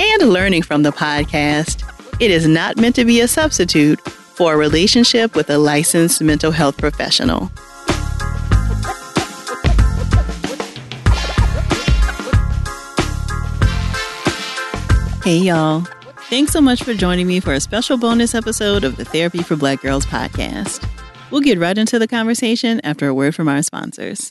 and learning from the podcast, it is not meant to be a substitute for a relationship with a licensed mental health professional. Hey, y'all. Thanks so much for joining me for a special bonus episode of the Therapy for Black Girls podcast. We'll get right into the conversation after a word from our sponsors.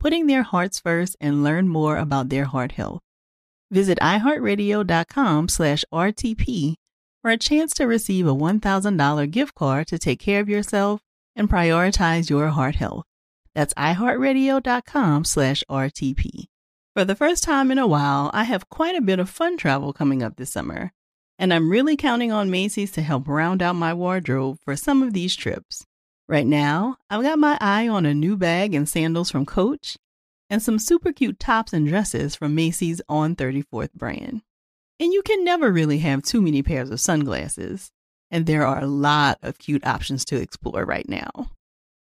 putting their hearts first and learn more about their heart health. Visit iHeartRadio.com slash RTP for a chance to receive a $1,000 gift card to take care of yourself and prioritize your heart health. That's iHeartRadio.com slash RTP. For the first time in a while, I have quite a bit of fun travel coming up this summer, and I'm really counting on Macy's to help round out my wardrobe for some of these trips. Right now, I've got my eye on a new bag and sandals from Coach and some super cute tops and dresses from Macy's On 34th brand. And you can never really have too many pairs of sunglasses, and there are a lot of cute options to explore right now.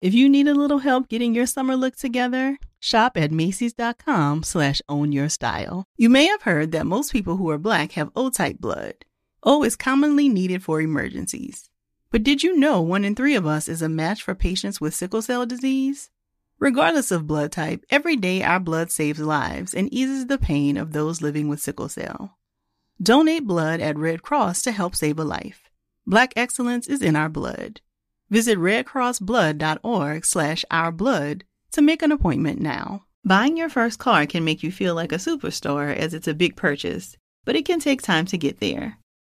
If you need a little help getting your summer look together, shop at macys.com slash own your style. You may have heard that most people who are black have O-type blood. O is commonly needed for emergencies. But did you know one in three of us is a match for patients with sickle cell disease? Regardless of blood type, every day our blood saves lives and eases the pain of those living with sickle cell. Donate blood at Red Cross to help save a life. Black excellence is in our blood. Visit redcrossblood.org slash ourblood to make an appointment now. Buying your first car can make you feel like a superstar as it's a big purchase, but it can take time to get there.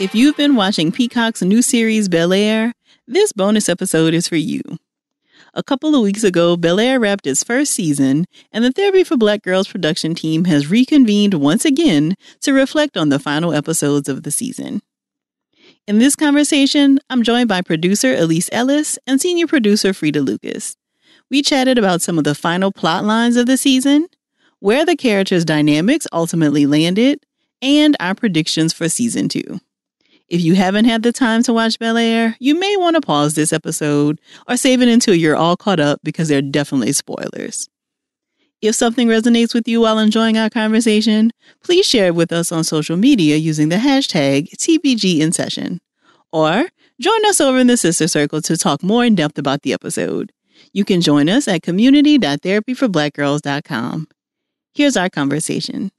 If you've been watching Peacock's new series Bel Air, this bonus episode is for you. A couple of weeks ago, Bel Air wrapped its first season, and the Therapy for Black Girls production team has reconvened once again to reflect on the final episodes of the season. In this conversation, I'm joined by producer Elise Ellis and senior producer Frida Lucas. We chatted about some of the final plot lines of the season, where the characters' dynamics ultimately landed, and our predictions for season two. If you haven't had the time to watch Bel Air, you may want to pause this episode or save it until you're all caught up because there are definitely spoilers. If something resonates with you while enjoying our conversation, please share it with us on social media using the hashtag TBGInSession. Or join us over in the Sister Circle to talk more in depth about the episode. You can join us at community.therapyforblackgirls.com. Here's our conversation.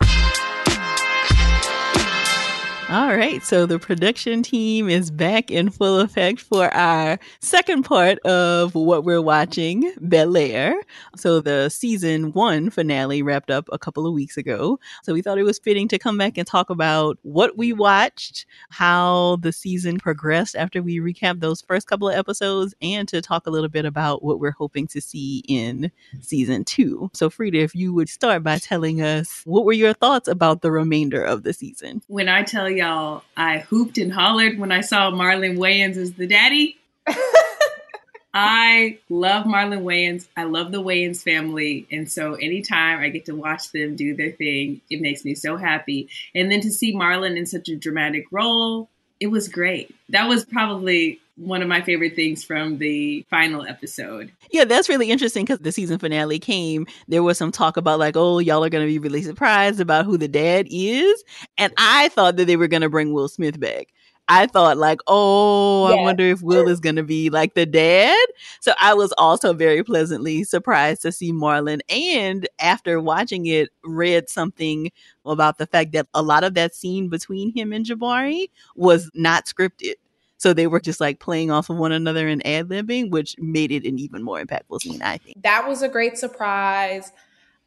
All right, so the production team is back in full effect for our second part of what we're watching, Bel Air. So the season one finale wrapped up a couple of weeks ago. So we thought it was fitting to come back and talk about what we watched, how the season progressed after we recapped those first couple of episodes, and to talk a little bit about what we're hoping to see in season two. So, Frida, if you would start by telling us what were your thoughts about the remainder of the season? When I tell you y'all, I hooped and hollered when I saw Marlon Wayans as the daddy. I love Marlon Wayans. I love the Wayans family. And so anytime I get to watch them do their thing, it makes me so happy. And then to see Marlon in such a dramatic role, it was great. That was probably one of my favorite things from the final episode. Yeah, that's really interesting because the season finale came. There was some talk about, like, oh, y'all are going to be really surprised about who the dad is. And I thought that they were going to bring Will Smith back. I thought like, oh. I wonder if Will is going to be like the dad. So I was also very pleasantly surprised to see Marlon. And after watching it, read something about the fact that a lot of that scene between him and Jabari was not scripted. So they were just like playing off of one another and ad libbing, which made it an even more impactful scene, I think. That was a great surprise.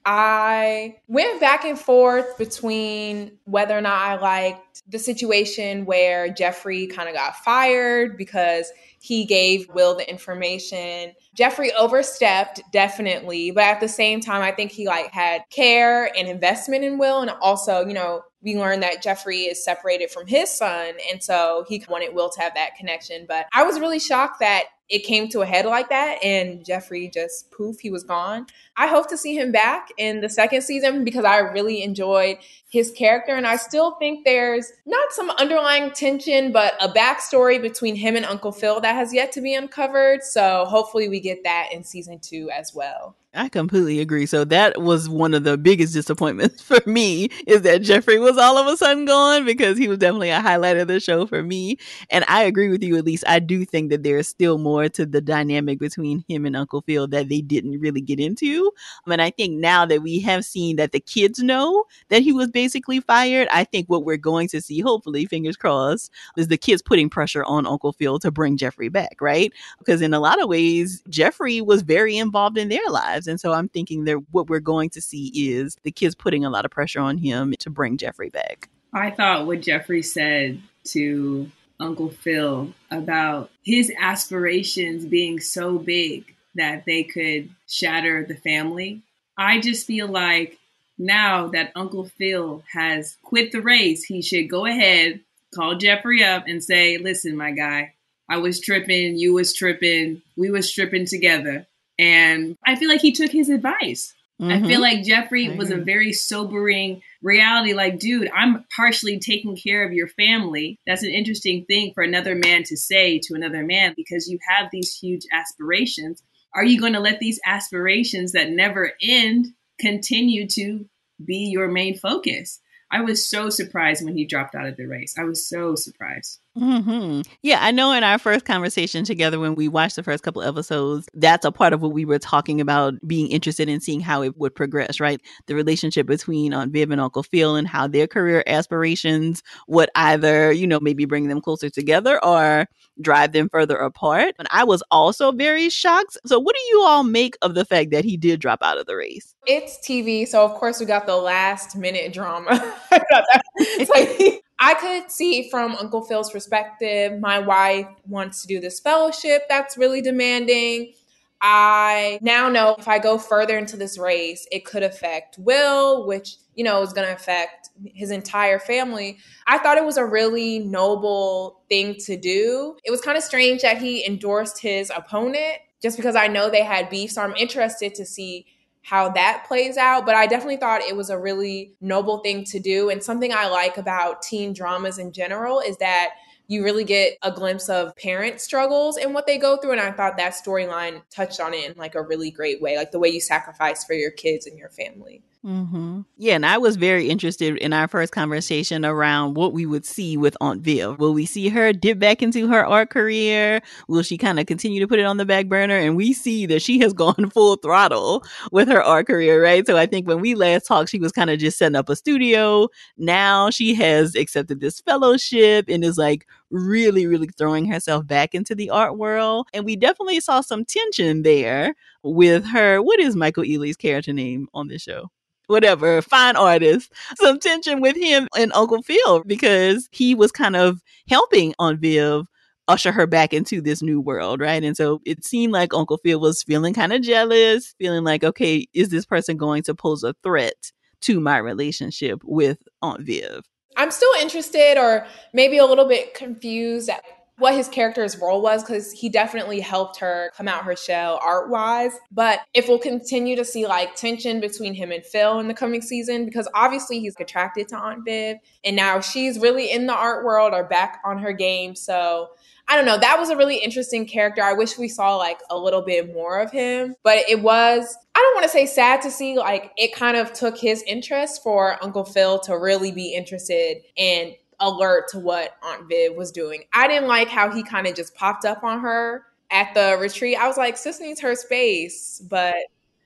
I went back and forth between whether or not I liked the situation where Jeffrey kind of got fired because he gave Will the information. Jeffrey overstepped definitely, but at the same time I think he like had care and investment in Will and also, you know, we learned that Jeffrey is separated from his son. And so he wanted Will to have that connection. But I was really shocked that it came to a head like that and Jeffrey just poof, he was gone. I hope to see him back in the second season because I really enjoyed his character. And I still think there's not some underlying tension, but a backstory between him and Uncle Phil that has yet to be uncovered. So hopefully we get that in season two as well. I completely agree. So that was one of the biggest disappointments for me is that Jeffrey was all of a sudden gone because he was definitely a highlight of the show for me. And I agree with you, at least I do think that there's still more to the dynamic between him and Uncle Phil that they didn't really get into. And I think now that we have seen that the kids know that he was basically fired, I think what we're going to see, hopefully, fingers crossed, is the kids putting pressure on Uncle Phil to bring Jeffrey back, right? Because in a lot of ways, Jeffrey was very involved in their lives. And so I'm thinking that what we're going to see is the kids putting a lot of pressure on him to bring Jeffrey back. I thought what Jeffrey said to Uncle Phil about his aspirations being so big that they could shatter the family. I just feel like now that Uncle Phil has quit the race, he should go ahead, call Jeffrey up and say, listen, my guy, I was tripping, you was tripping, we was tripping together. And I feel like he took his advice. Mm-hmm. I feel like Jeffrey mm-hmm. was a very sobering reality. Like, dude, I'm partially taking care of your family. That's an interesting thing for another man to say to another man because you have these huge aspirations. Are you going to let these aspirations that never end continue to be your main focus? I was so surprised when he dropped out of the race. I was so surprised. Mm-hmm. Yeah, I know in our first conversation together when we watched the first couple episodes, that's a part of what we were talking about being interested in seeing how it would progress, right? The relationship between Aunt Viv and Uncle Phil and how their career aspirations would either, you know, maybe bring them closer together or drive them further apart. And I was also very shocked. So, what do you all make of the fact that he did drop out of the race? It's TV, so of course we got the last minute drama. like, I could see from Uncle Phil's perspective, my wife wants to do this fellowship that's really demanding. I now know if I go further into this race, it could affect Will, which, you know, is going to affect his entire family. I thought it was a really noble thing to do. It was kind of strange that he endorsed his opponent just because I know they had beef. So I'm interested to see how that plays out. But I definitely thought it was a really noble thing to do. And something I like about teen dramas in general is that you really get a glimpse of parent struggles and what they go through. And I thought that storyline touched on it in like a really great way, like the way you sacrifice for your kids and your family. Mm-hmm. Yeah, and I was very interested in our first conversation around what we would see with Aunt Viv. Will we see her dip back into her art career? Will she kind of continue to put it on the back burner? And we see that she has gone full throttle with her art career, right? So I think when we last talked, she was kind of just setting up a studio. Now she has accepted this fellowship and is like really, really throwing herself back into the art world. And we definitely saw some tension there with her. What is Michael Ealy's character name on this show? Whatever, fine artist, some tension with him and Uncle Phil because he was kind of helping Aunt Viv usher her back into this new world, right? And so it seemed like Uncle Phil was feeling kind of jealous, feeling like, okay, is this person going to pose a threat to my relationship with Aunt Viv? I'm still interested or maybe a little bit confused at what his character's role was because he definitely helped her come out her shell art wise. But if we'll continue to see like tension between him and Phil in the coming season, because obviously he's attracted to Aunt Viv and now she's really in the art world or back on her game. So I don't know. That was a really interesting character. I wish we saw like a little bit more of him, but it was, I don't want to say sad to see, like it kind of took his interest for Uncle Phil to really be interested and alert to what Aunt Viv was doing. I didn't like how he kind of just popped up on her at the retreat. I was like, sis needs her space, but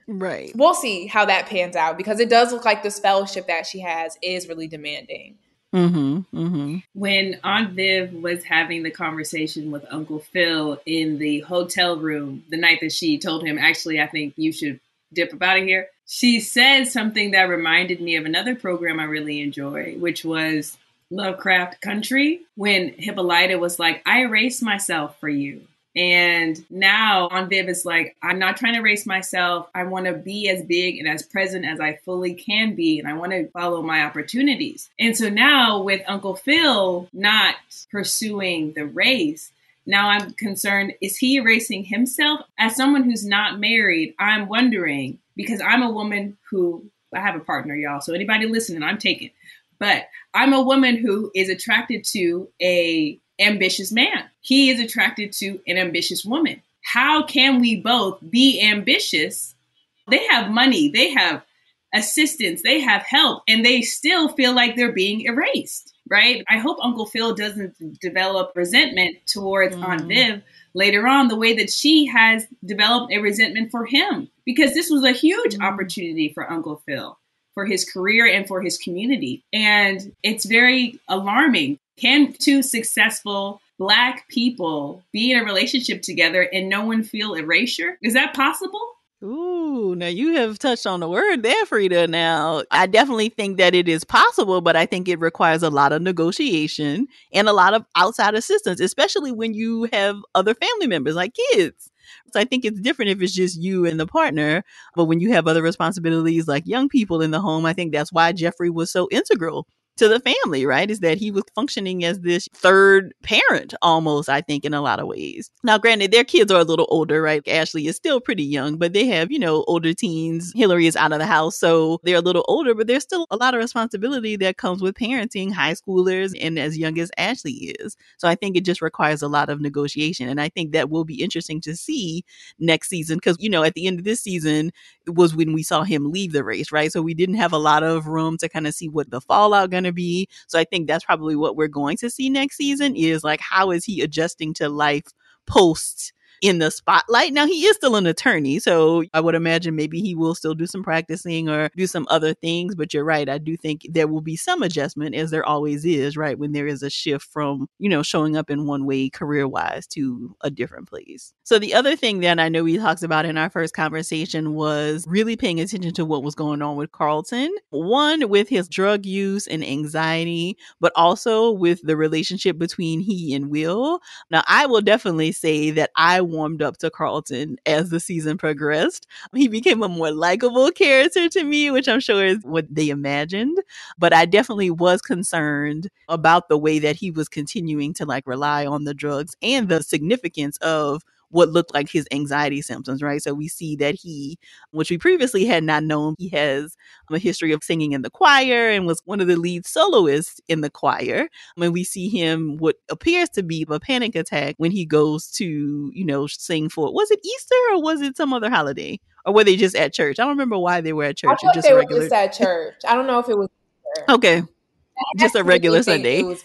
right. We'll see how that pans out because it does look like this fellowship that she has is really demanding. Mm-hmm, mm-hmm. When Aunt Viv was having the conversation with Uncle Phil in the hotel room the night that she told him, actually, I think you should dip up out of here, she said something that reminded me of another program I really enjoy, which was Lovecraft Country when Hippolyta was like, I erased myself for you. And now Aunt Viv is like, I'm not trying to erase myself. I want to be as big and as present as I fully can be. And I want to follow my opportunities. And so now with Uncle Phil not pursuing the race, now I'm concerned is he erasing himself? As someone who's not married, I'm wondering because I'm a woman who I have a partner, y'all. So anybody listening, I'm taken. But I'm a woman who is attracted to a ambitious man. He is attracted to an ambitious woman. How can we both be ambitious? They have money, they have assistance, they have help, and they still feel like they're being erased, right? I hope Uncle Phil doesn't develop resentment towards mm. Aunt Viv later on the way that she has developed a resentment for him because this was a huge mm. opportunity for Uncle Phil for his career and for his community. And it's very alarming. Can two successful Black people be in a relationship together and no one feel erasure? Is that possible? Ooh, now you have touched on the word there, Frida. Now, I definitely think that it is possible, but I think it requires a lot of negotiation and a lot of outside assistance, especially when you have other family members like kids. So I think it's different if it's just you and the partner. But when you have other responsibilities like young people in the home, I think that's why Jeffrey was so integral to the family, right? Is that he was functioning as this third parent almost, I think, in a lot of ways. Now, granted, their kids are a little older, right? Ashley is still pretty young, but they have, you know, older teens. Hilary is out of the house, so they're a little older, but there's still a lot of responsibility that comes with parenting high schoolers and as young as Ashley is. So I think it just requires a lot of negotiation. And I think that will be interesting to see next season because, you know, at the end of this season was when we saw him leave the race, right? So we didn't have a lot of room to kind of see what the fallout going to be. So I think that's probably what we're going to see next season is like how is he adjusting to life post in the spotlight. Now he is still an attorney, so I would imagine maybe he will still do some practicing or do some other things. But you're right. I do think there will be some adjustment as there always is, right? When there is a shift from, you know, showing up in one way career wise to a different place. So the other thing that I know we talked about in our first conversation was really paying attention to what was going on with Carlton. One with his drug use and anxiety, but also with the relationship between he and Will. Now I will definitely say that I warmed up to Carlton as the season progressed. He became a more likable character to me, which I'm sure is what they imagined. But I definitely was concerned about the way that he was continuing to like rely on the drugs and the significance of what looked like his anxiety symptoms, right? So we see that he, which we previously had not known, he has um, a history of singing in the choir and was one of the lead soloists in the choir. When we see him, what appears to be a panic attack when he goes to, you know, sing for, was it Easter or was it some other holiday? Or were they just at church? I don't remember why they were at church. I thought they regular... were just at church. I don't know if it was. Easter. Okay. Just a regular Sunday.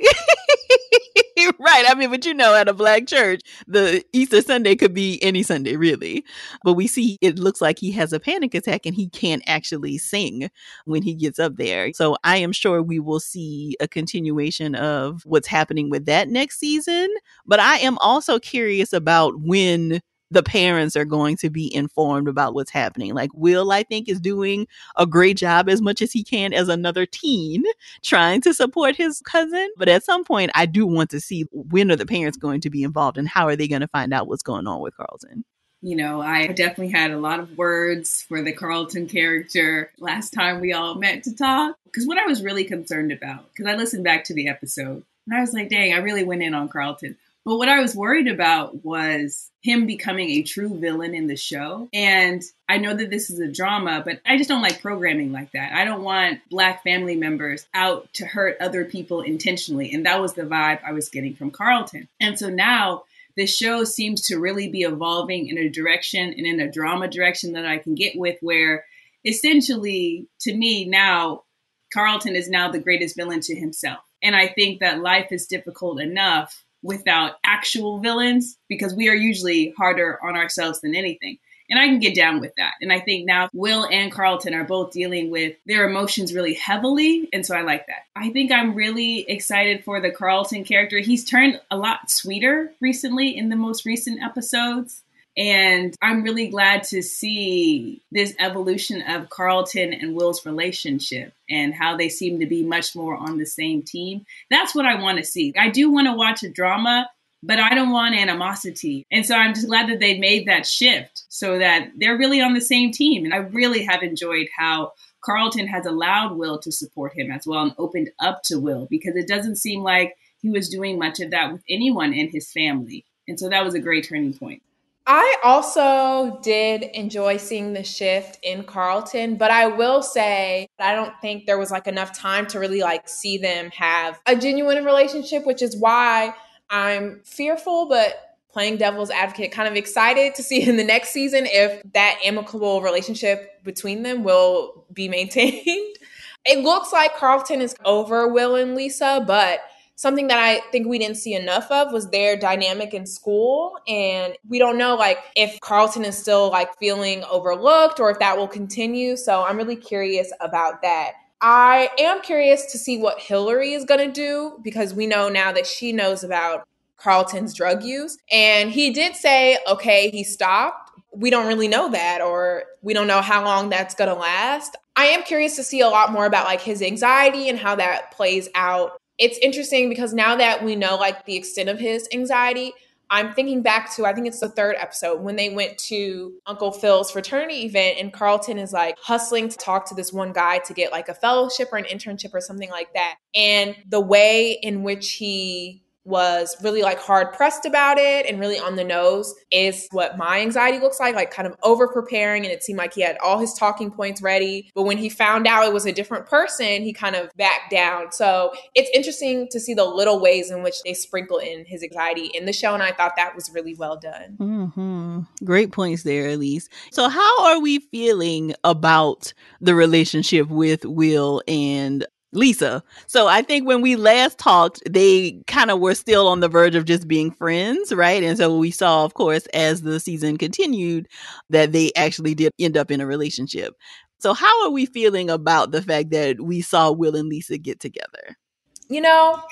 right. I mean, but you know, at a black church, the Easter Sunday could be any Sunday, really. But we see it looks like he has a panic attack and he can't actually sing when he gets up there. So I am sure we will see a continuation of what's happening with that next season. But I am also curious about when the parents are going to be informed about what's happening. Like Will, I think, is doing a great job as much as he can as another teen trying to support his cousin. But at some point, I do want to see when are the parents going to be involved and how are they going to find out what's going on with Carlton. You know, I definitely had a lot of words for the Carlton character last time we all met to talk. Because what I was really concerned about, because I listened back to the episode and I was like, dang, I really went in on Carlton. But what I was worried about was him becoming a true villain in the show. And I know that this is a drama, but I just don't like programming like that. I don't want black family members out to hurt other people intentionally. And that was the vibe I was getting from Carlton. And so now this show seems to really be evolving in a direction and in a drama direction that I can get with where essentially to me now Carlton is now the greatest villain to himself. And I think that life is difficult enough without actual villains because we are usually harder on ourselves than anything. And I can get down with that. And I think now Will and Carlton are both dealing with their emotions really heavily. And so I like that. I think I'm really excited for the Carlton character. He's turned a lot sweeter recently in the most recent episodes. And I'm really glad to see this evolution of Carlton and Will's relationship and how they seem to be much more on the same team. That's what I want to see. I do want to watch a drama, but I don't want animosity. And so I'm just glad that they made that shift so that they're really on the same team. And I really have enjoyed how Carlton has allowed Will to support him as well and opened up to Will because it doesn't seem like he was doing much of that with anyone in his family. And so that was a great turning point. I also did enjoy seeing the shift in Carlton, but I will say I don't think there was like enough time to really like see them have a genuine relationship, which is why I'm fearful but playing devil's advocate kind of excited to see in the next season if that amicable relationship between them will be maintained. it looks like Carlton is over Will and Lisa, but something that I think we didn't see enough of was their dynamic in school. And we don't know like if Carlton is still like feeling overlooked or if that will continue. So I'm really curious about that. I am curious to see what Hilary is going to do because we know now that she knows about Carlton's drug use. And he did say, okay, he stopped. We don't really know that, or we don't know how long that's going to last. I am curious to see a lot more about like his anxiety and how that plays out it's interesting because now that we know like the extent of his anxiety, I'm thinking back to I think it's the third episode when they went to Uncle Phil's fraternity event and Carlton is like hustling to talk to this one guy to get like a fellowship or an internship or something like that. And the way in which he was really like hard pressed about it and really on the nose is what my anxiety looks like like kind of over preparing and it seemed like he had all his talking points ready. But when he found out it was a different person he kind of backed down. So it's interesting to see the little ways in which they sprinkle in his anxiety in the show and i thought that was really well done. Mm-hmm. great points there elise. So how are we feeling about the relationship with will and Lisa. So I think when we last talked, they kind of were still on the verge of just being friends, right? And so we saw, of course, as the season continued, that they actually did end up in a relationship. So how are we feeling about the fact that we saw Will and Lisa get together? You know,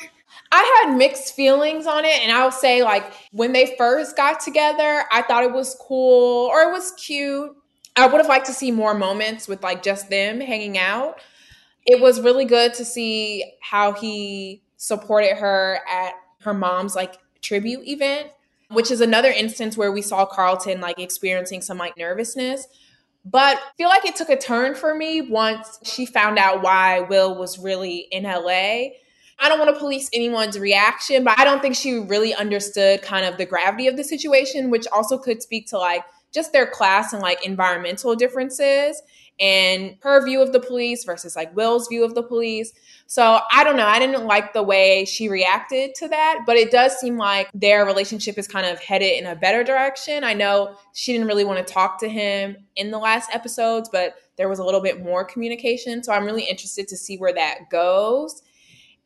I had mixed feelings on it. And I'll say, like, when they first got together, I thought it was cool or it was cute. I would have liked to see more moments with like just them hanging out it was really good to see how he supported her at her mom's like tribute event, which is another instance where we saw Carlton like experiencing some like nervousness. But I feel like it took a turn for me once she found out why Will was really in LA. I don't want to police anyone's reaction, but I don't think she really understood kind of the gravity of the situation, which also could speak to like just their class and like environmental differences and her view of the police versus like Will's view of the police. So I don't know. I didn't like the way she reacted to that, but it does seem like their relationship is kind of headed in a better direction. I know she didn't really want to talk to him in the last episodes, but there was a little bit more communication. So I'm really interested to see where that goes.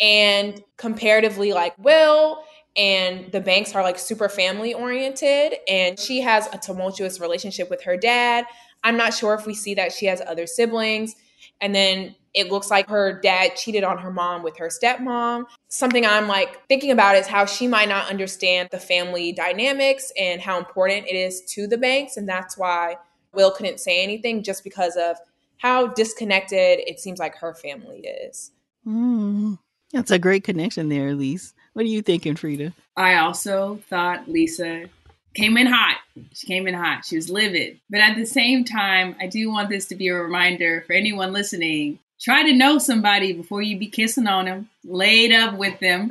And comparatively, like Will and the Banks are like super family oriented, and she has a tumultuous relationship with her dad. I'm not sure if we see that she has other siblings. And then it looks like her dad cheated on her mom with her stepmom. Something I'm like thinking about is how she might not understand the family dynamics and how important it is to the Banks. And that's why Will couldn't say anything just because of how disconnected it seems like her family is. Mm, that's a great connection there, Elise. What are you thinking, Frida? I also thought Lisa came in hot. She came in hot. She was livid. But at the same time, I do want this to be a reminder for anyone listening try to know somebody before you be kissing on them, laid up with them.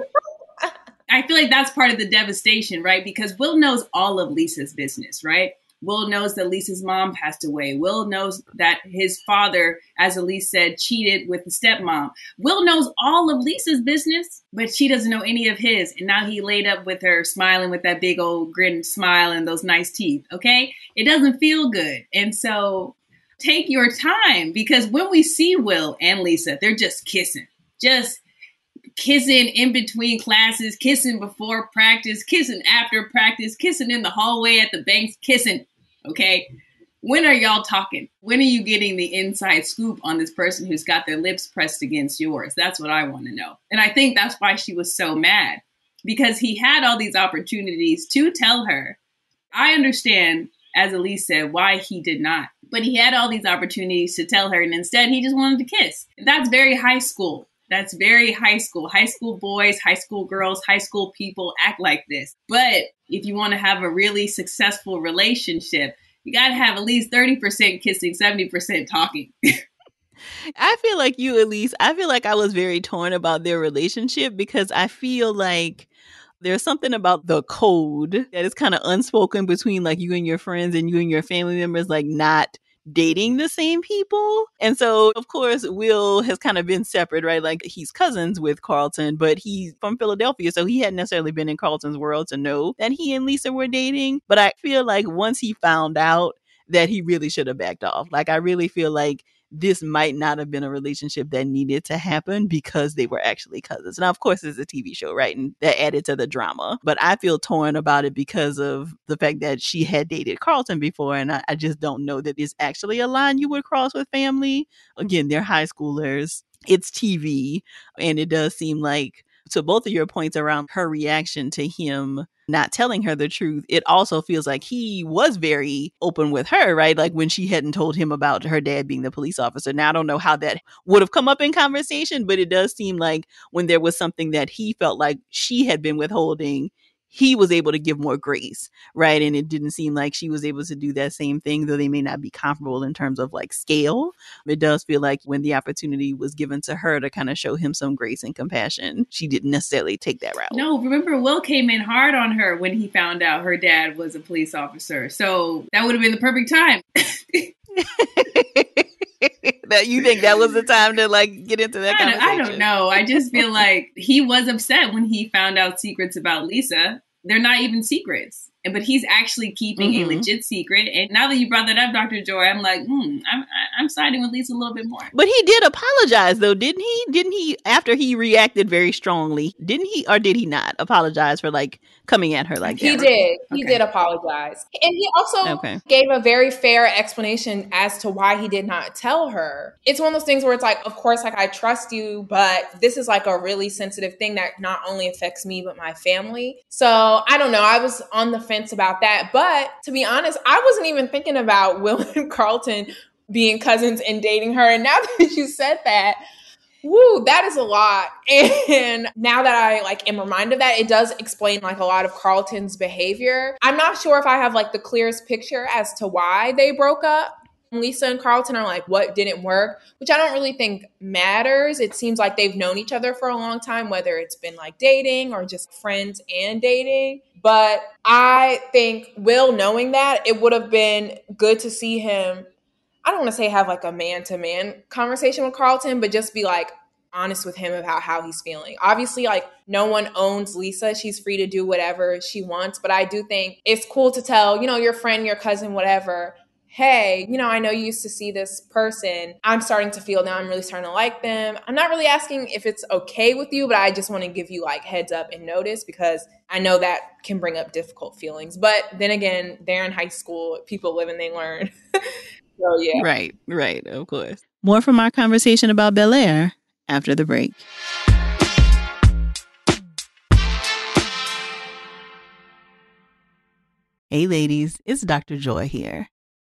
I feel like that's part of the devastation, right? Because Will knows all of Lisa's business, right? Will knows that Lisa's mom passed away. Will knows that his father, as Elise said, cheated with the stepmom. Will knows all of Lisa's business, but she doesn't know any of his. And now he laid up with her, smiling with that big old grin smile and those nice teeth. Okay. It doesn't feel good. And so take your time because when we see Will and Lisa, they're just kissing, just kissing in between classes, kissing before practice, kissing after practice, kissing in the hallway at the banks, kissing Okay. When are y'all talking? When are you getting the inside scoop on this person who's got their lips pressed against yours? That's what I want to know. And I think that's why she was so mad because he had all these opportunities to tell her. I understand, as Elise said, why he did not. But he had all these opportunities to tell her, and instead he just wanted to kiss. That's very high school. That's very high school. High school boys, high school girls, high school people act like this. But if you want to have a really successful relationship, you got to have at least 30% kissing, 70% talking. I feel like you, Elise. I feel like I was very torn about their relationship because I feel like there's something about the code that is kind of unspoken between like you and your friends and you and your family members, like not dating the same people. And so, of course, Will has kind of been separate, right? Like he's cousins with Carlton, but he's from Philadelphia. So he hadn't necessarily been in Carlton's world to know that he and Lisa were dating. But I feel like once he found out that he really should have backed off. Like I really feel like this might not have been a relationship that needed to happen because they were actually cousins. Now, of course, it's a TV show, right? And that added to the drama. But I feel torn about it because of the fact that she had dated Carlton before. And I, I just don't know that it's actually a line you would cross with family. Again, they're high schoolers. It's TV. And it does seem like to both of your points around her reaction to him not telling her the truth, it also feels like he was very open with her, right? Like when she hadn't told him about her dad being the police officer. Now, I don't know how that would have come up in conversation, but it does seem like when there was something that he felt like she had been withholding, he was able to give more grace, right? And it didn't seem like she was able to do that same thing, though they may not be comparable in terms of like scale. It does feel like when the opportunity was given to her to kind of show him some grace and compassion, she didn't necessarily take that route. No, remember, Will came in hard on her when he found out her dad was a police officer. So that would have been the perfect time. that you think that was the time to like get into that I conversation? I don't know. I just feel like he was upset when he found out secrets about Lisa. They're not even secrets but he's actually keeping mm-hmm. a legit secret. And now that you brought that up, Dr. Joy, I'm like, hmm, I'm, I'm siding with Lisa a little bit more. But he did apologize, though, didn't he? Didn't he, after he reacted very strongly, didn't he, or did he not apologize for like coming at her like he that? did. He did apologize. And he also okay. gave a very fair explanation as to why he did not tell her. It's one of those things where it's like, of course, like I trust you, but this is like a really sensitive thing that not only affects me, but my family. So I don't know. I was on the fence about that. But to be honest, I wasn't even thinking about Will and Carlton being cousins and dating her. And now that you said that, woo, that is a lot. And now that I like am reminded of that, it does explain like a lot of Carlton's behavior. I'm not sure if I have like the clearest picture as to why they broke up. Lisa and Carlton are like, what didn't work, which I don't really think matters. It seems like they've known each other for a long time, whether it's been like dating or just friends and dating. But I think Will knowing that, it would have been good to see him. I don't want to say have like a man to man conversation with Carlton, but just be like, honest with him about how he's feeling. Obviously, like no one owns Lisa. She's free to do whatever she wants. But I do think it's cool to tell, you know, your friend, your cousin, whatever, hey, you know, I know you used to see this person. I'm starting to feel now I'm really starting to like them. I'm not really asking if it's okay with you, but I just want to give you like heads up and notice because I know that can bring up difficult feelings. But then again, they're in high school, people live and they learn. so yeah. Right, right, of course. More from our conversation about Bel Air after the break. Hey, ladies, it's Dr. Joy here.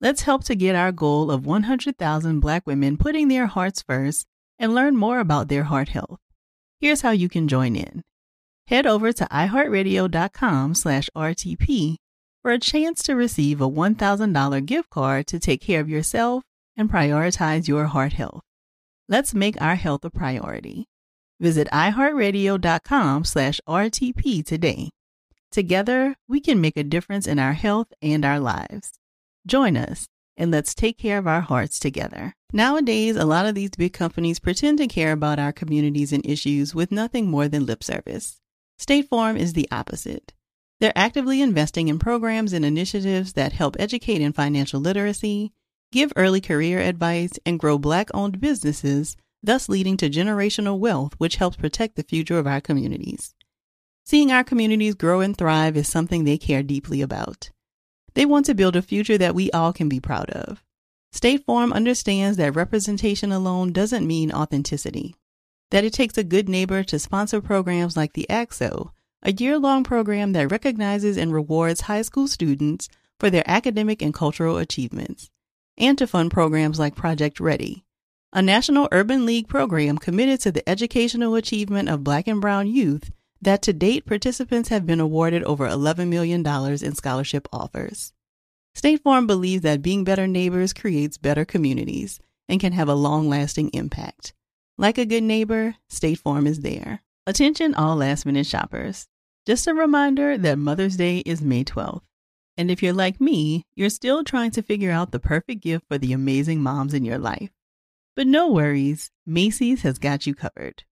Let's help to get our goal of 100,000 Black women putting their hearts first and learn more about their heart health. Here's how you can join in. Head over to iheartradio.com slash RTP for a chance to receive a $1,000 gift card to take care of yourself and prioritize your heart health. Let's make our health a priority. Visit iHeartRadio.com slash RTP today. Together, we can make a difference in our health and our lives. Join us and let's take care of our hearts together. Nowadays, a lot of these big companies pretend to care about our communities and issues with nothing more than lip service. State Farm is the opposite. They're actively investing in programs and initiatives that help educate in financial literacy, give early career advice, and grow Black owned businesses, thus leading to generational wealth, which helps protect the future of our communities. Seeing our communities grow and thrive is something they care deeply about. They want to build a future that we all can be proud of. State Farm understands that representation alone doesn't mean authenticity, that it takes a good neighbor to sponsor programs like the ACT-SO, a year long program that recognizes and rewards high school students for their academic and cultural achievements and to fund programs like Project Ready, a National Urban League program committed to the educational achievement of Black and Brown youth that to date participants have been awarded over $11 million in scholarship offers. State Farm believes that being better neighbors creates better communities and can have a long lasting impact. Like a good neighbor, State Farm is there. Attention, all last minute shoppers. Just a reminder that Mother's Day is May 12th. And if you're like me, you're still trying to figure out the perfect gift for the amazing moms in your life. But no worries, Macy's has got you covered.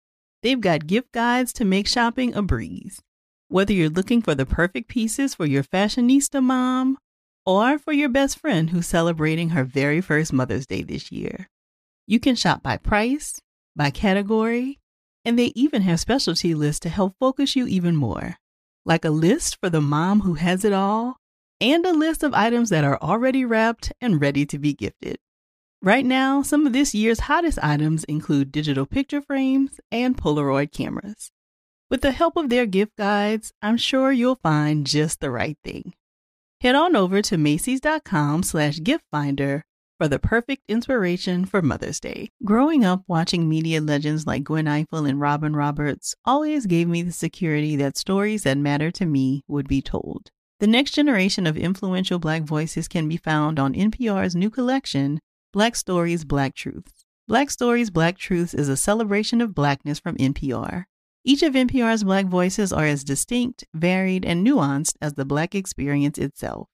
They've got gift guides to make shopping a breeze. Whether you're looking for the perfect pieces for your fashionista mom or for your best friend who's celebrating her very first Mother's Day this year, you can shop by price, by category, and they even have specialty lists to help focus you even more. Like a list for the mom who has it all and a list of items that are already wrapped and ready to be gifted. Right now, some of this year's hottest items include digital picture frames and Polaroid cameras. With the help of their gift guides, I'm sure you'll find just the right thing. Head on over to Macy's.com slash gift finder for the perfect inspiration for Mother's Day. Growing up watching media legends like Gwen Ifill and Robin Roberts always gave me the security that stories that matter to me would be told. The next generation of influential Black voices can be found on NPR's new collection, Black Stories, Black Truths. Black Stories, Black Truths is a celebration of Blackness from NPR. Each of NPR's Black voices are as distinct, varied, and nuanced as the Black experience itself.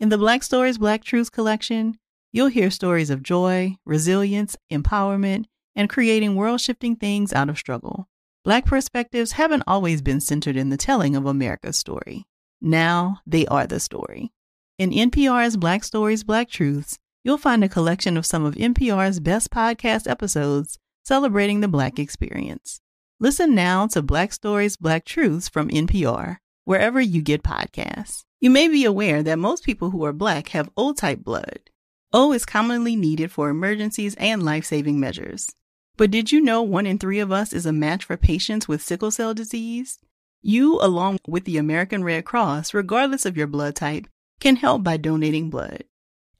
In the Black Stories, Black Truths collection, you'll hear stories of joy, resilience, empowerment, and creating world shifting things out of struggle. Black perspectives haven't always been centered in the telling of America's story. Now they are the story. In NPR's Black Stories, Black Truths, you'll find a collection of some of NPR's best podcast episodes celebrating the Black experience. Listen now to Black Stories, Black Truths from NPR, wherever you get podcasts. You may be aware that most people who are Black have O type blood. O is commonly needed for emergencies and life saving measures. But did you know one in three of us is a match for patients with sickle cell disease? You, along with the American Red Cross, regardless of your blood type, can help by donating blood.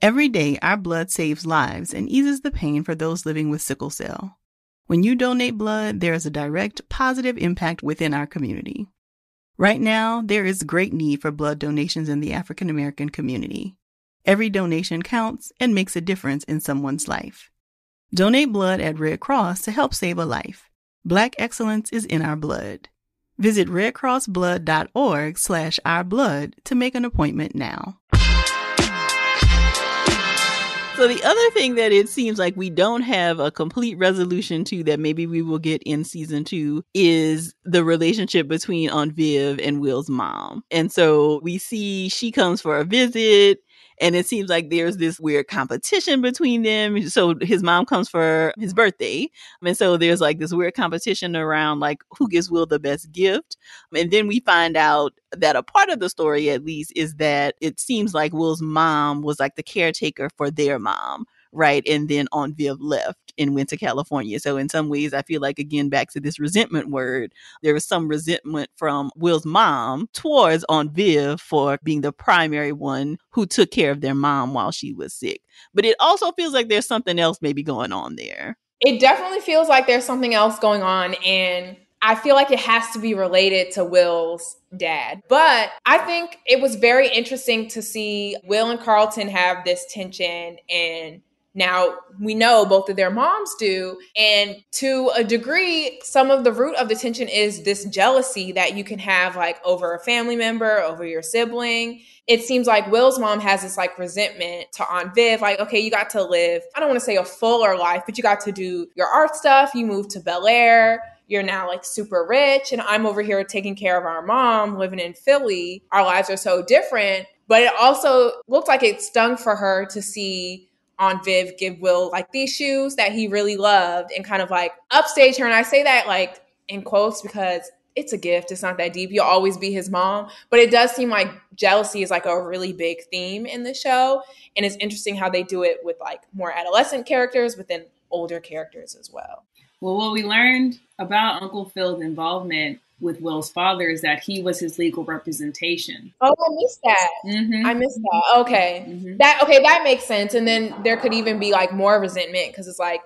Every day, our blood saves lives and eases the pain for those living with sickle cell. When you donate blood, there is a direct positive impact within our community. Right now, there is great need for blood donations in the African American community. Every donation counts and makes a difference in someone's life. Donate blood at Red Cross to help save a life. Black excellence is in our blood. Visit redcrossblood.org slash ourblood to make an appointment now. So the other thing that it seems like we don't have a complete resolution to that maybe we will get in season two is the relationship between Aunt Viv and Will's mom. And so we see she comes for a visit and it seems like there's this weird competition between them. So his mom comes for his birthday. And so there's like this weird competition around like who gives Will the best gift. And then we find out that a part of the story, at least, is that it seems like Will's mom was like the caretaker for their mom right? And then Aunt Viv left and went to California. So in some ways, I feel like again back to this resentment word, there was some resentment from Will's mom towards Aunt Viv for being the primary one who took care of their mom while she was sick. But it also feels like there's something else maybe going on there. It definitely feels like there's something else going on and I feel like it has to be related to Will's dad. But I think it was very interesting to see Will and Carlton have this tension and now, we know both of their moms do. And to a degree, some of the root of the tension is this jealousy that you can have, like over a family member, over your sibling. It seems like Will's mom has this like resentment to Aunt Viv, like, okay, you got to live, I don't want to say a fuller life, but you got to do your art stuff. You moved to Bel Air you're now like super rich and I'm over here taking care of our mom living in Philly. Our lives are so different. But it also looked like it stung for her to see Aunt Viv give Will like these shoes that he really loved and kind of like upstage her. And I say that like in quotes because it's a gift. It's not that deep. You'll always be his mom. But it does seem like jealousy is like a really big theme in the show. And it's interesting how they do it with like more adolescent characters, within older characters as well. Well, what we learned about Uncle Phil's involvement with Will's father is that he was his legal representation. Oh, I missed that. Mm-hmm. I missed that. Okay, mm-hmm. that okay, that makes sense. And then there could even be like more resentment because it's like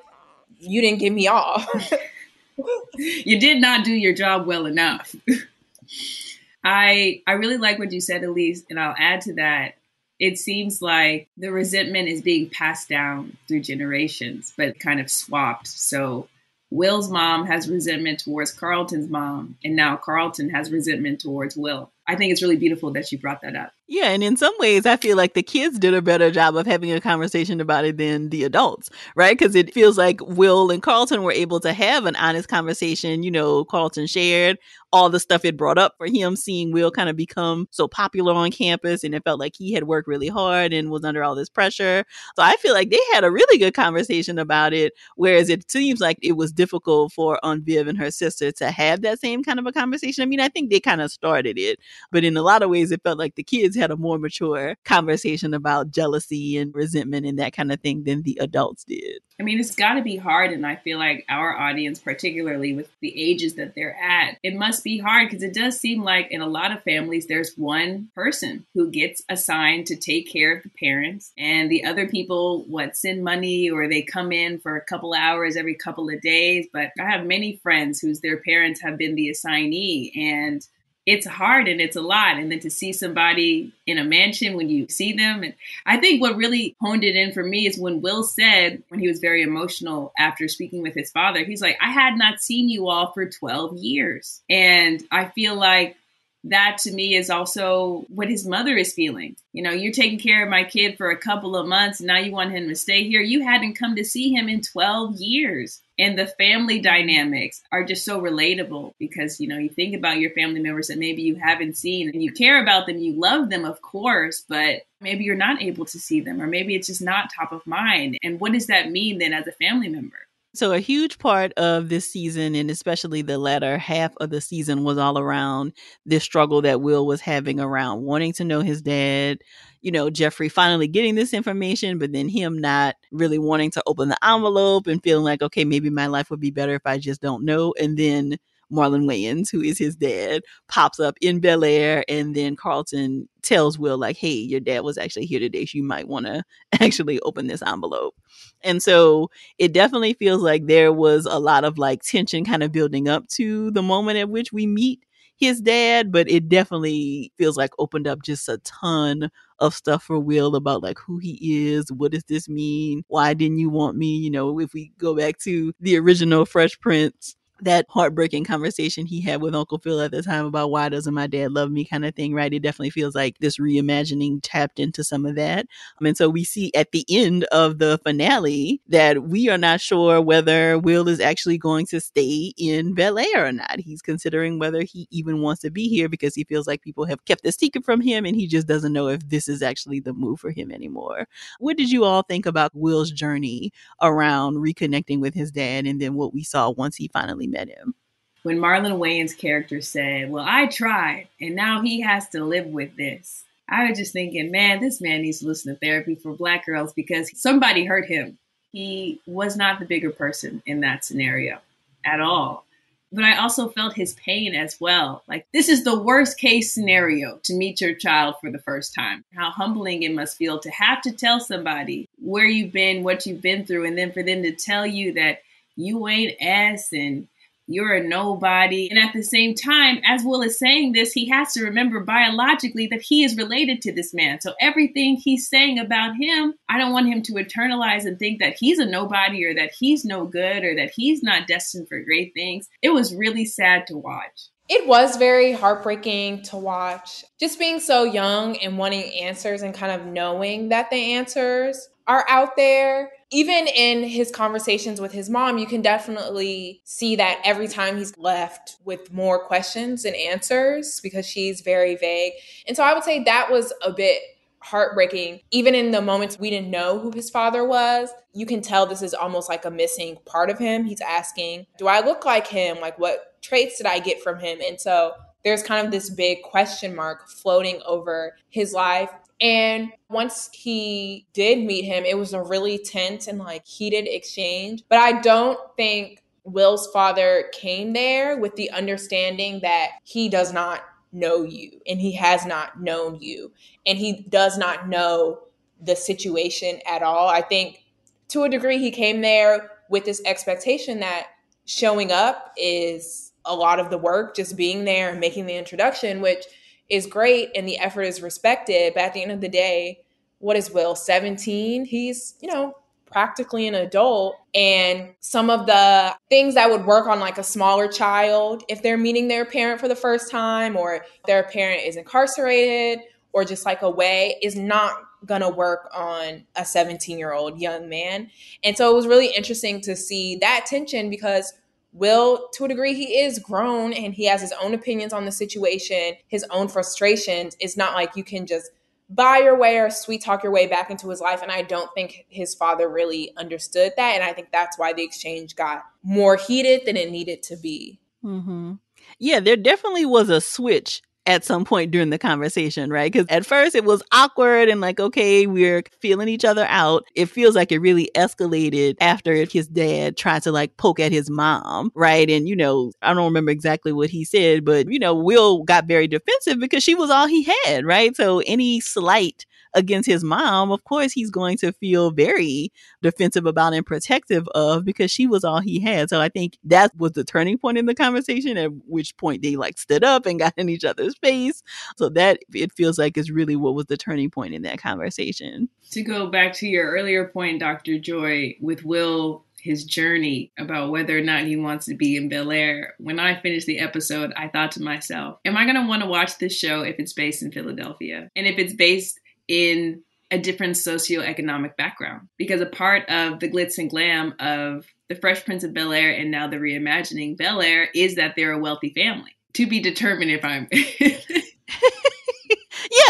you didn't give me off. you did not do your job well enough. I I really like what you said, Elise, and I'll add to that. It seems like the resentment is being passed down through generations, but kind of swapped. So Will's mom has resentment towards Carlton's mom, and now Carlton has resentment towards Will. I think it's really beautiful that you brought that up. Yeah, and in some ways, I feel like the kids did a better job of having a conversation about it than the adults, right? Because it feels like Will and Carlton were able to have an honest conversation. You know, Carlton shared all the stuff it brought up for him, seeing Will kind of become so popular on campus, and it felt like he had worked really hard and was under all this pressure. So I feel like they had a really good conversation about it, whereas it seems like it was difficult for Aunt Viv and her sister to have that same kind of a conversation. I mean, I think they kind of started it but in a lot of ways, it felt like the kids had a more mature conversation about jealousy and resentment and that kind of thing than the adults did. I mean, it's got to be hard. And I feel like our audience, particularly with the ages that they're at, it must be hard because it does seem like in a lot of families, there's one person who gets assigned to take care of the parents, and the other people, what, send money or they come in for a couple hours every couple of days. But I have many friends whose their parents have been the assignee, and it's hard and it's a lot. And then to see somebody in a mansion when you see them. And I think what really honed it in for me is when Will said, when he was very emotional after speaking with his father, he's like, I had not seen you all for 12 years. And I feel like that to me is also what his mother is feeling. You know, you're taking care of my kid for a couple of months. Now you want him to stay here. You hadn't come to see him in 12 years. And the family dynamics are just so relatable because, you know, you think about your family members that maybe you haven't seen and you care about them, you love them, of course, but maybe you're not able to see them or maybe it's just not top of mind. And what does that mean then as a family member? So, a huge part of this season, and especially the latter half of the season, was all around this struggle that Will was having around wanting to know his dad. You know, Jeffrey finally getting this information, but then him not really wanting to open the envelope and feeling like, okay, maybe my life would be better if I just don't know. And then Marlon Wayans, who is his dad, pops up in Bel Air, and then Carlton tells Will, like, hey, your dad was actually here today. So you might want to actually open this envelope. And so it definitely feels like there was a lot of like tension kind of building up to the moment at which we meet his dad, but it definitely feels like opened up just a ton of stuff for Will about like who he is, what does this mean? Why didn't you want me? You know, if we go back to the original Fresh Prince, that heartbreaking conversation he had with Uncle Phil at the time about why doesn't my dad love me kind of thing, right? It definitely feels like this reimagining tapped into some of that. Um, and so we see at the end of the finale that we are not sure whether Will is actually going to stay in Bel Air or not. He's considering whether he even wants to be here because he feels like people have kept the secret from him and he just doesn't know if this is actually the move for him anymore. What did you all think about Will's journey around reconnecting with his dad and then what we saw once he finally met him. When Marlon Wayans' character said, Well, I tried, and now he has to live with this. I was just thinking, man, this man needs to listen to therapy for black girls because somebody hurt him. He was not the bigger person in that scenario at all. But I also felt his pain as well. Like, this is the worst case scenario to meet your child for the first time. How humbling it must feel to have to tell somebody where you've been, what you've been through, and then for them to tell you that you ain't ass and you're a nobody. And at the same time, as Will is saying this, he has to remember biologically that he is related to this man. So everything he's saying about him, I don't want him to internalize and think that he's a nobody or that he's no good or that he's not destined for great things. It was really sad to watch. It was very heartbreaking to watch. Just being so young and wanting answers and kind of knowing that the answers are out there even in his conversations with his mom, you can definitely see that every time he's left with more questions and answers because she's very vague. And so I would say that was a bit heartbreaking. Even in the moments we didn't know who his father was, you can tell this is almost like a missing part of him. He's asking, Do I look like him? Like, what traits did I get from him? And so there's kind of this big question mark floating over his life. And once he did meet him, it was a really tense and like heated exchange. But I don't think Will's father came there with the understanding that he does not know you and he has not known you and he does not know the situation at all. I think to a degree he came there with this expectation that showing up is a lot of the work, just being there and making the introduction, which is great and the effort is respected. But at the end of the day, what is Will, 17? He's, you know, practically an adult. And some of the things that would work on like a smaller child, if they're meeting their parent for the first time, or their parent is incarcerated, or just like away, is not gonna work on a 17 year old young man. And so it was really interesting to see that tension because Will, to a degree, he is grown and he has his own opinions on the situation, his own frustrations. It's not like you can just buy your way or sweet talk your way back into his life. And I don't think his father really understood that. And I think that's why the exchange got more heated than it needed to be. Mm-hmm. Yeah, there definitely was a switch at some point during the conversation, right? Because at first it was awkward and like, okay, we're feeling each other out. It feels like it really escalated after his dad tried to like poke at his mom, right? And, you know, I don't remember exactly what he said, but, you know, Will got very defensive because she was all he had, right? So any slight against his mom, of course he's going to feel very defensive about and protective of because she was all he had. So I think that was the turning point in the conversation, at which point they like stood up and got in each other's face. So that it feels like is really what was the turning point in that conversation. To go back to your earlier point, Dr. Joy, with Will his journey about whether or not he wants to be in Bel Air. When I finished the episode, I thought to myself, am I going to want to watch this show if it's based in Philadelphia? And if it's based in a different socioeconomic background. Because a part of the glitz and glam of the Fresh Prince of Bel Air and now the reimagining Bel Air is that they're a wealthy family. To be determined if I'm. yeah,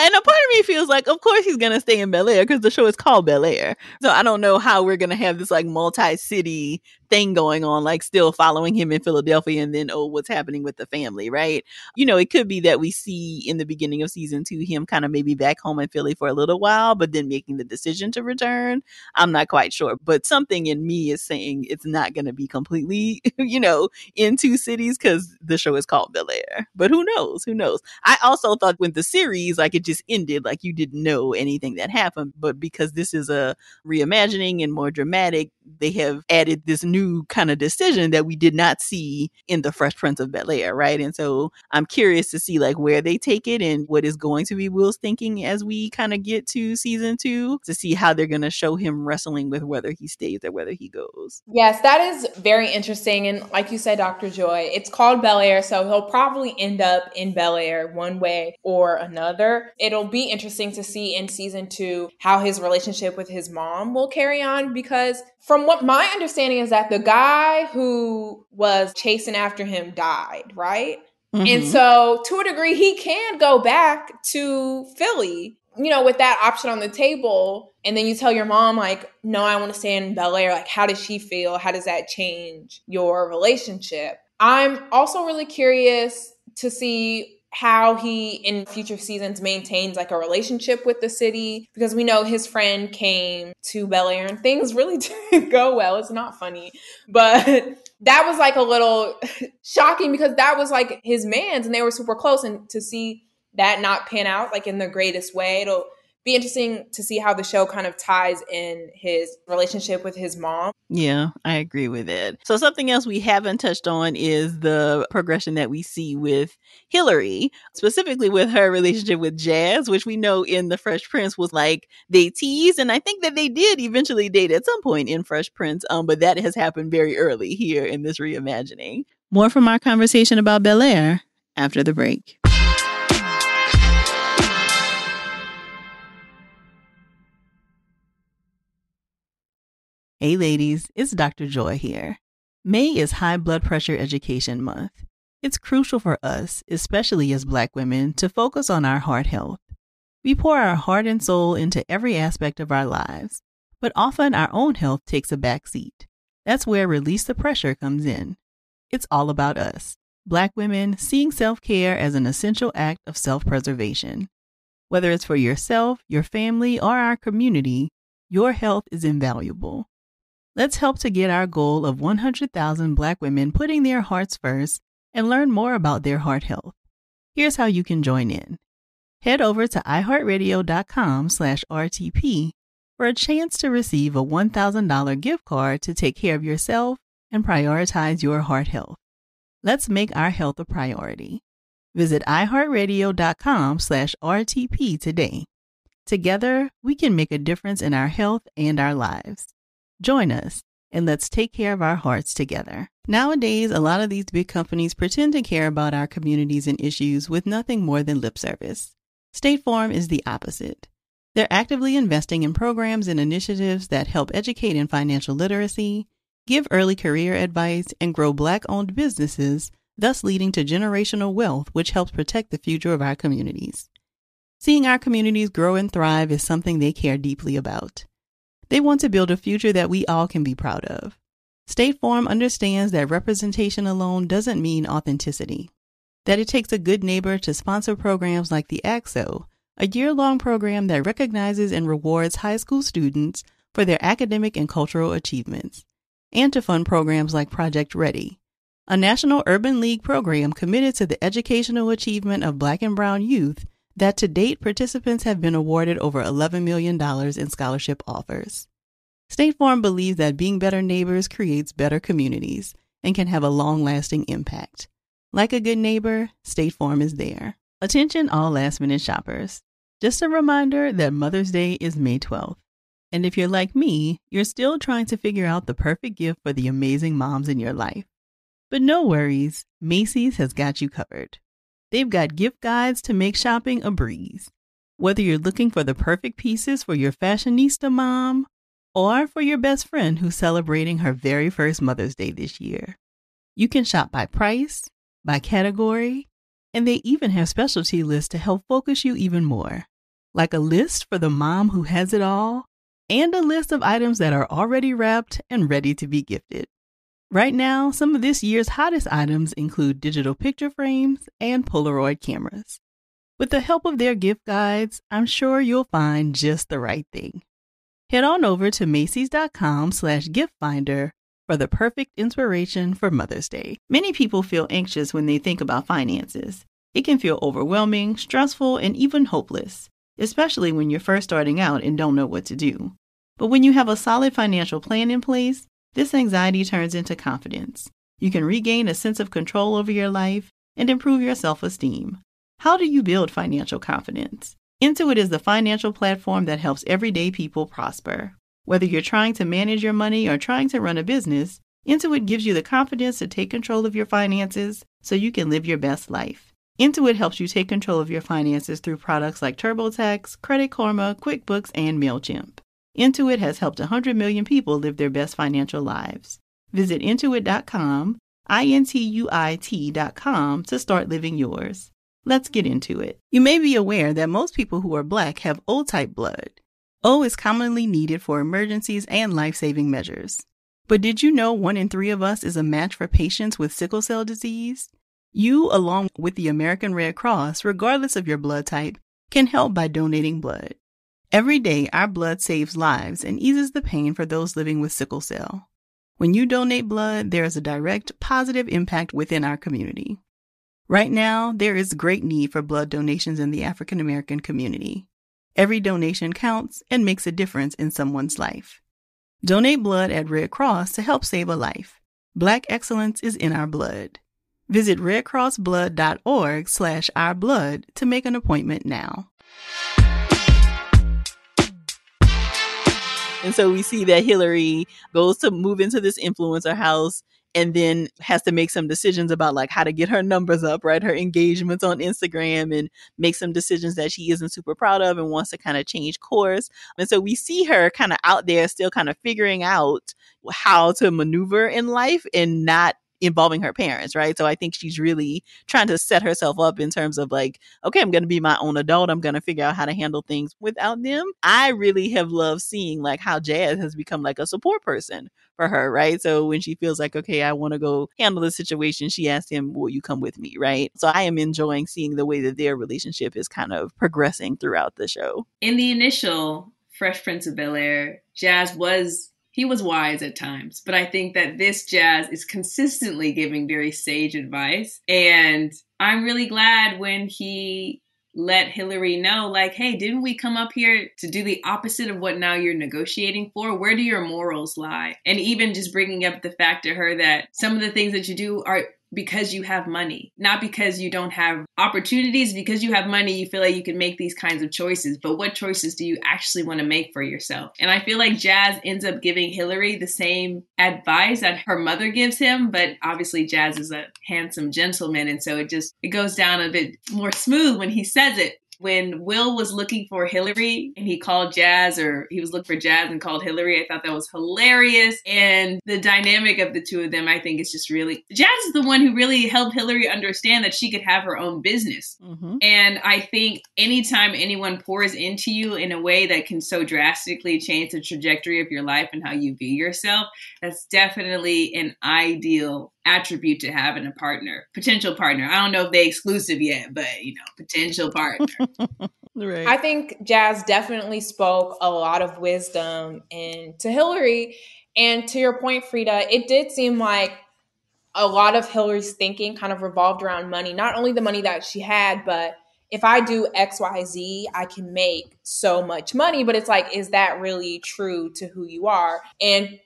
and a part of me feels like, of course, he's to stay in Bel Air because the show is called Bel Air. So I don't know how we're to have this like multi city thing going on, like still following him in Philadelphia and then, oh, what's happening with the family, right? You know, it could be that we see in the beginning of season two him kind of maybe back home in Philly for a little while, but then making the decision to return. I'm not quite sure, but something in me is saying it's not going to be completely, you know, in two cities because the show is called Bel Air. But who knows? Who knows? I also thought when the series, like it just ended, like you didn't know anything that happened, but because this is a reimagining and more dramatic, they have added this new kind of decision that we did not see in the Fresh Prince of Bel Air, right? And so I'm curious to see like where they take it and what is going to be Will's thinking as we kind of get to season two to see how they're going to show him wrestling with whether he stays or whether he goes. Yes, that is very interesting. And like you said, Dr. Joy, it's called Bel Air, so he'll probably end up in Bel Air one way or another. It'll be interesting to see in season two how his relationship with his mom will carry on because from what my understanding is that the guy who was chasing after him died, right? Mm-hmm. And so to a degree he can go back to Philly, you know, with that option on the table. And then you tell your mom, like, no, I want to stay in Bel Air. Like, how does she feel? How does that change your relationship? I'm also really curious to see how he in future seasons maintains like a relationship with the city because we know his friend came to Bel Air and things really didn't go well. It's not funny, but that was like a little shocking because that was like his man's and they were super close and to see that not pan out like in the greatest way it'll be interesting to see how the show kind of ties in his relationship with his mom. Yeah, I agree with it. So something else we haven't touched on is the progression that we see with Hilary, specifically with her relationship with Jazz, which we know in The Fresh Prince was like they teased, and I think that they did eventually date at some point in Fresh Prince, um, but that has happened very early here in this reimagining. More from our conversation about Bel Air after the break. Hey ladies, it's Dr. Joy here. May is High Blood Pressure Education Month. It's crucial for us, especially as Black women, to focus on our heart health. We pour our heart and soul into every aspect of our lives, but often our own health takes a back seat. That's where Release the Pressure comes in. It's all about us, Black women, seeing self care as an essential act of self preservation. Whether it's for yourself, your family, or our community, your health is invaluable. Let's help to get our goal of 100,000 Black women putting their hearts first and learn more about their heart health. Here's how you can join in. Head over to iheartradio.com slash RTP for a chance to receive a $1,000 gift card to take care of yourself and prioritize your heart health. Let's make our health a priority. Visit iheartradio.com slash RTP today. Together, we can make a difference in our health and our lives. Join us and let's take care of our hearts together. Nowadays, a lot of these big companies pretend to care about our communities and issues with nothing more than lip service. State Farm is the opposite. They're actively investing in programs and initiatives that help educate in financial literacy, give early career advice, and grow Black owned businesses, thus leading to generational wealth, which helps protect the future of our communities. Seeing our communities grow and thrive is something they care deeply about. They want to build a future that we all can be proud of. State Farm understands that representation alone doesn't mean authenticity, that it takes a good neighbor to sponsor programs like the ACT-SO, a year long program that recognizes and rewards high school students for their academic and cultural achievements, and to fund programs like Project Ready, a national urban league program committed to the educational achievement of Black and Brown youth that to date participants have been awarded over $11 million in scholarship offers. State Farm believes that being better neighbors creates better communities and can have a long lasting impact. Like a good neighbor, State Farm is there. Attention, all last minute shoppers. Just a reminder that Mother's Day is May 12th. And if you're like me, you're still trying to figure out the perfect gift for the amazing moms in your life. But no worries, Macy's has got you covered. They've got gift guides to make shopping a breeze. Whether you're looking for the perfect pieces for your fashionista mom or for your best friend who's celebrating her very first Mother's Day this year, you can shop by price, by category, and they even have specialty lists to help focus you even more. like a list for the mom who has it all, and a list of items that are already wrapped and ready to be gifted. Right now, some of this year's hottest items include digital picture frames and Polaroid cameras. With the help of their gift guides, I'm sure you'll find just the right thing. Head on over to Macy's.com slash gift finder for the perfect inspiration for Mother's Day. Many people feel anxious when they think about finances. It can feel overwhelming, stressful, and even hopeless, especially when you're first starting out and don't know what to do. But when you have a solid financial plan in place, this anxiety turns into confidence. You can regain a sense of control over your life and improve your self esteem. How do you build financial confidence? Intuit is the financial platform that helps everyday people prosper. Whether you're trying to manage your money or trying to run a business, Intuit gives you the confidence to take control of your finances so you can live your best life. Intuit helps you take control of your finances through products like TurboTax, Credit Karma, QuickBooks, and MailChimp. Intuit has helped 100 million people live their best financial lives. Visit intuit.com, I N T U I T.com to start living yours. Let's get into it. You may be aware that most people who are black have O type blood. O is commonly needed for emergencies and life saving measures. But did you know one in three of us is a match for patients with sickle cell disease? You, along with the American Red Cross, regardless of your blood type, can help by donating blood. Every day, our blood saves lives and eases the pain for those living with sickle cell. When you donate blood, there is a direct positive impact within our community. Right now, there is great need for blood donations in the African American community. Every donation counts and makes a difference in someone's life. Donate blood at Red Cross to help save a life. Black excellence is in our blood. Visit redcrossblood.org slash ourblood to make an appointment now. And so we see that Hilary goes to move into this influencer house and then has to make some decisions about like how to get her numbers up, right? Her engagements on Instagram and make some decisions that she isn't super proud of and wants to kind of change course. And so we see her kind of out there still kind of figuring out how to maneuver in life and not involving her parents, right? So I think she's really trying to set herself up in terms of like, okay, I'm going to be my own adult. I'm going to figure out how to handle things without them. I really have loved seeing like how Jazz has become like a support person for her, right? So when she feels like, okay, I want to go handle the situation, she asks him, will you come with me, right? So I am enjoying seeing the way that their relationship is kind of progressing throughout the show. In the initial Fresh Prince of Bel Air, Jazz was he was wise at times, but I think that this jazz is consistently giving very sage advice. And I'm really glad when he let Hilary know, like, hey, didn't we come up here to do the opposite of what now you're negotiating for? Where do your morals lie? And even just bringing up the fact to her that some of the things that you do are because you have money, not because you don't have opportunities. Because you have money, you feel like you can make these kinds of choices. But what choices do you actually want to make for yourself? And I feel like Jazz ends up giving Hilary the same advice that her mother gives him. But obviously, Jazz is a handsome gentleman. And so it just, it goes down a bit more smooth when he says it when Will was looking for Hilary and he called Jazz or he was looking for Jazz and called Hilary, I thought that was hilarious. And the dynamic of the two of them, I think, is just really Jazz is the one who really helped Hilary understand that she could have her own business. Mm-hmm. And I think anytime anyone pours into you in a way that can so drastically change the trajectory of your life and how you view yourself, that's definitely an ideal attribute to have in a partner, potential partner. I don't know if they exclusive yet, but you know, potential partner. right. I think Jazz definitely spoke a lot of wisdom and to Hilary. And to your point, Frida, it did seem like a lot of Hilary's thinking kind of revolved around money, not only the money that she had, but if I do XYZ, I can make so much money. But it's like, is that really true to who you are? And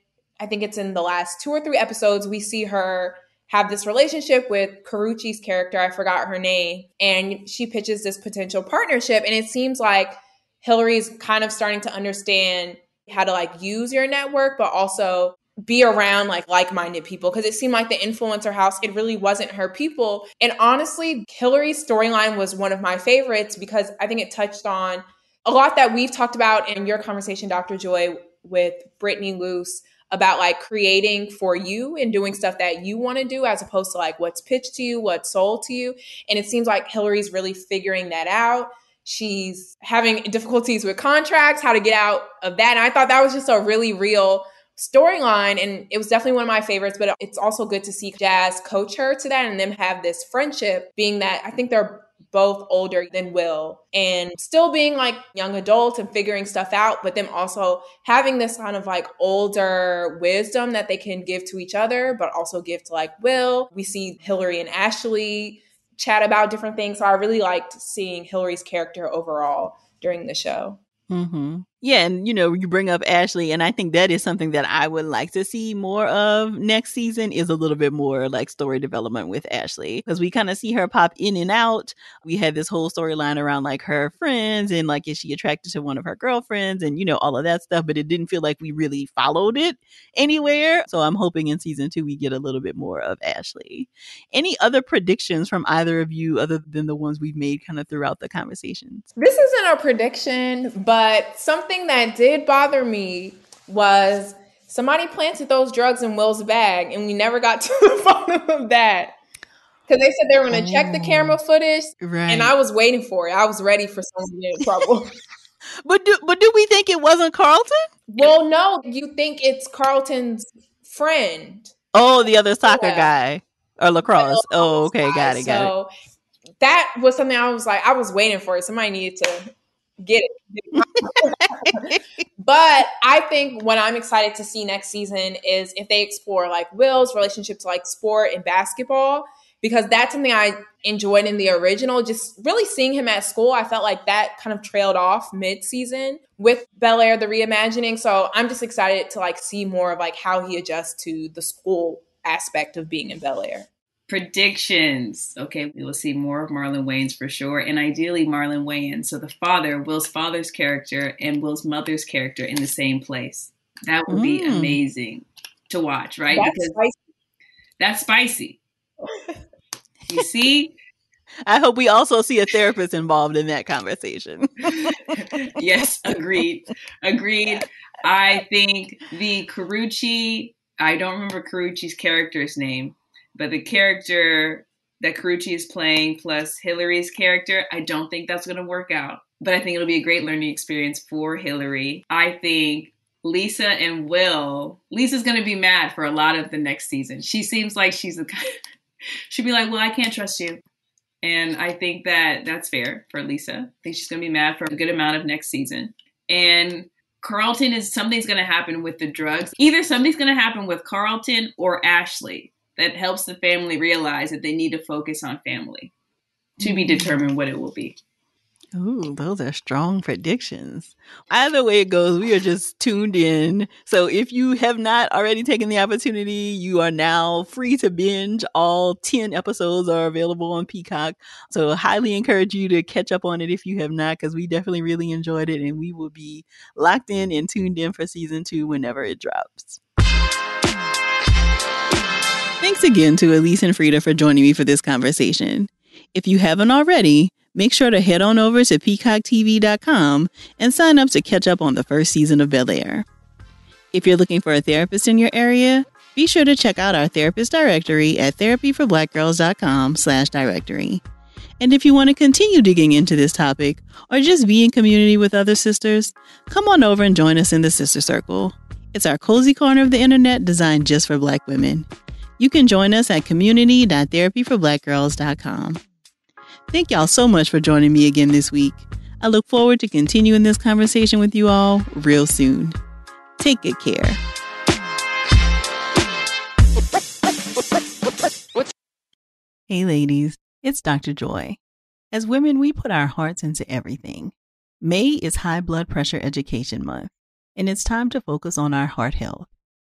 I think it's in the last two or three episodes, we see her have this relationship with Karrueche's character. I forgot her name. And she pitches this potential partnership. And it seems like Hilary's kind of starting to understand how to like use your network, but also be around like like-minded people because it seemed like the influencer house it really wasn't her people and honestly hilary's storyline was one of my favorites because i think it touched on a lot that we've talked about in your conversation dr joy with brittany luse about like creating for you and doing stuff that you want to do as opposed to like what's pitched to you, what's sold to you. And it seems like Hilary's really figuring that out. she's having difficulties with contracts, how to get out of that. And I thought that was just a really real storyline and it was definitely one of my favorites but it's also good to see jazz coach her to that and them have this friendship being that i think they're both older than will and still being like young adults and figuring stuff out but them also having this kind of like older wisdom that they can give to each other but also give to like will we see hilary and ashley chat about different things so i really liked seeing hilary's character overall during the show Mm-hmm. Yeah, and you know, you bring up Ashley, and I think that is something that I would like to see more of next season is a little bit more like story development with Ashley because we kind of see her pop in and out. We had this whole storyline around like her friends and like is she attracted to one of her girlfriends and you know all of that stuff, but it didn't feel like we really followed it anywhere. So I'm hoping in season two we get a little bit more of Ashley. Any other predictions from either of you other than the ones we've made kind of throughout the conversations? This isn't a prediction, but something something that did bother me was somebody planted those drugs in Will's bag, and we never got to the bottom of that. Because they said they were going to oh, check the camera oh, footage, right. and I was waiting for it. I was ready for someone to get in trouble. but do but do we think it wasn't Carlton? Well, no. You think it's Carlton's friend? Oh, the other soccer yeah. guy or lacrosse. Oh, oh okay, got it, got so, it. That was something I was like, I was waiting for it. Somebody needed to get it. but I think what I'm excited to see next season is if they explore like Will's relationship to like sport and basketball, because that's something I enjoyed in the original. Just really seeing him at school, I felt like that kind of trailed off mid season with Bel Air, the reimagining. So I'm just excited to like see more of like how he adjusts to the school aspect of being in Bel Air predictions. Okay, we will see more of Marlon Wayans for sure, and ideally Marlon Wayans, so the father, Will's father's character, and Will's mother's character in the same place. That would mm. be amazing to watch, right? That's because spicy. that's spicy. you see? I hope we also see a therapist involved in that conversation. yes, agreed. Agreed. I think the Karrueche, I don't remember Karrueche's character's name, but the character that Karrueche is playing plus Hilary's character, I don't think that's going to work out. But I think it'll be a great learning experience for Hilary. I think Lisa and Will, Lisa's going to be mad for a lot of the next season. She seems like she's a she'd be like, "Well, I can't trust you." And I think that that's fair for Lisa. I think she's going to be mad for a good amount of next season. And Carlton is something's going to happen with the drugs. Either something's going to happen with Carlton or Ashley that helps the family realize that they need to focus on family to be mm. determined what it will be. Ooh, those are strong predictions. Either way it goes, we are just tuned in. So if you have not already taken the opportunity, you are now free to binge. All 10 episodes are available on Peacock. So highly encourage you to catch up on it if you have not, because we definitely really enjoyed it and we will be locked in and tuned in for season two whenever it drops. Thanks again to Elise and Frida for joining me for this conversation. If you haven't already, make sure to head on over to peacocktv.com and sign up to catch up on the first season of Bel Air. If you're looking for a therapist in your area, be sure to check out our therapist directory at therapyforblackgirls.com slash directory. And if you want to continue digging into this topic or just be in community with other sisters, come on over and join us in the Sister Circle. It's our cozy corner of the internet designed just for Black women. You can join us at community.therapyforblackgirls.com. Thank y'all so much for joining me again this week. I look forward to continuing this conversation with you all real soon. Take good care. Hey, ladies, it's Dr. Joy. As women, we put our hearts into everything. May is High Blood Pressure Education Month, and it's time to focus on our heart health.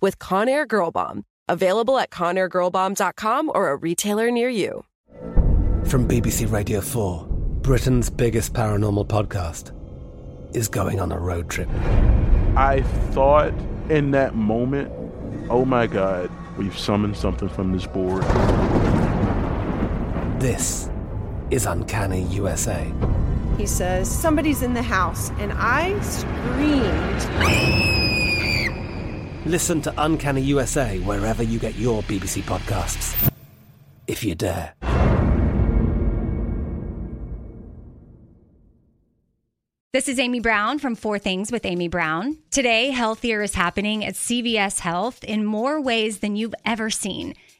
with Conair Girl Bomb. Available at ConairGirlBomb.com or a retailer near you. From BBC Radio 4, Britain's biggest paranormal podcast is going on a road trip. I thought in that moment, oh my God, we've summoned something from this board. This is Uncanny USA. He says, Somebody's in the house, and I screamed. Listen to Uncanny USA wherever you get your BBC podcasts, if you dare. This is Amy Brown from Four Things with Amy Brown. Today, healthier is happening at CVS Health in more ways than you've ever seen.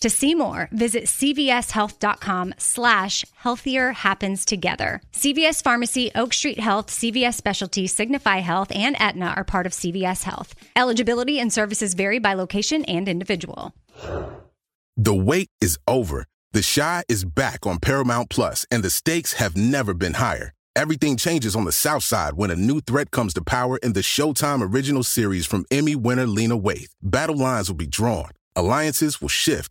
To see more, visit cvshealth.com slash healthier happens together. CVS Pharmacy, Oak Street Health, CVS Specialty, Signify Health, and Aetna are part of CVS Health. Eligibility and services vary by location and individual. The wait is over. The Chi is back on Paramount Plus, and the stakes have never been higher. Everything changes on the South Side when a new threat comes to power in the Showtime original series from Emmy winner Lena Waithe. Battle lines will be drawn, alliances will shift,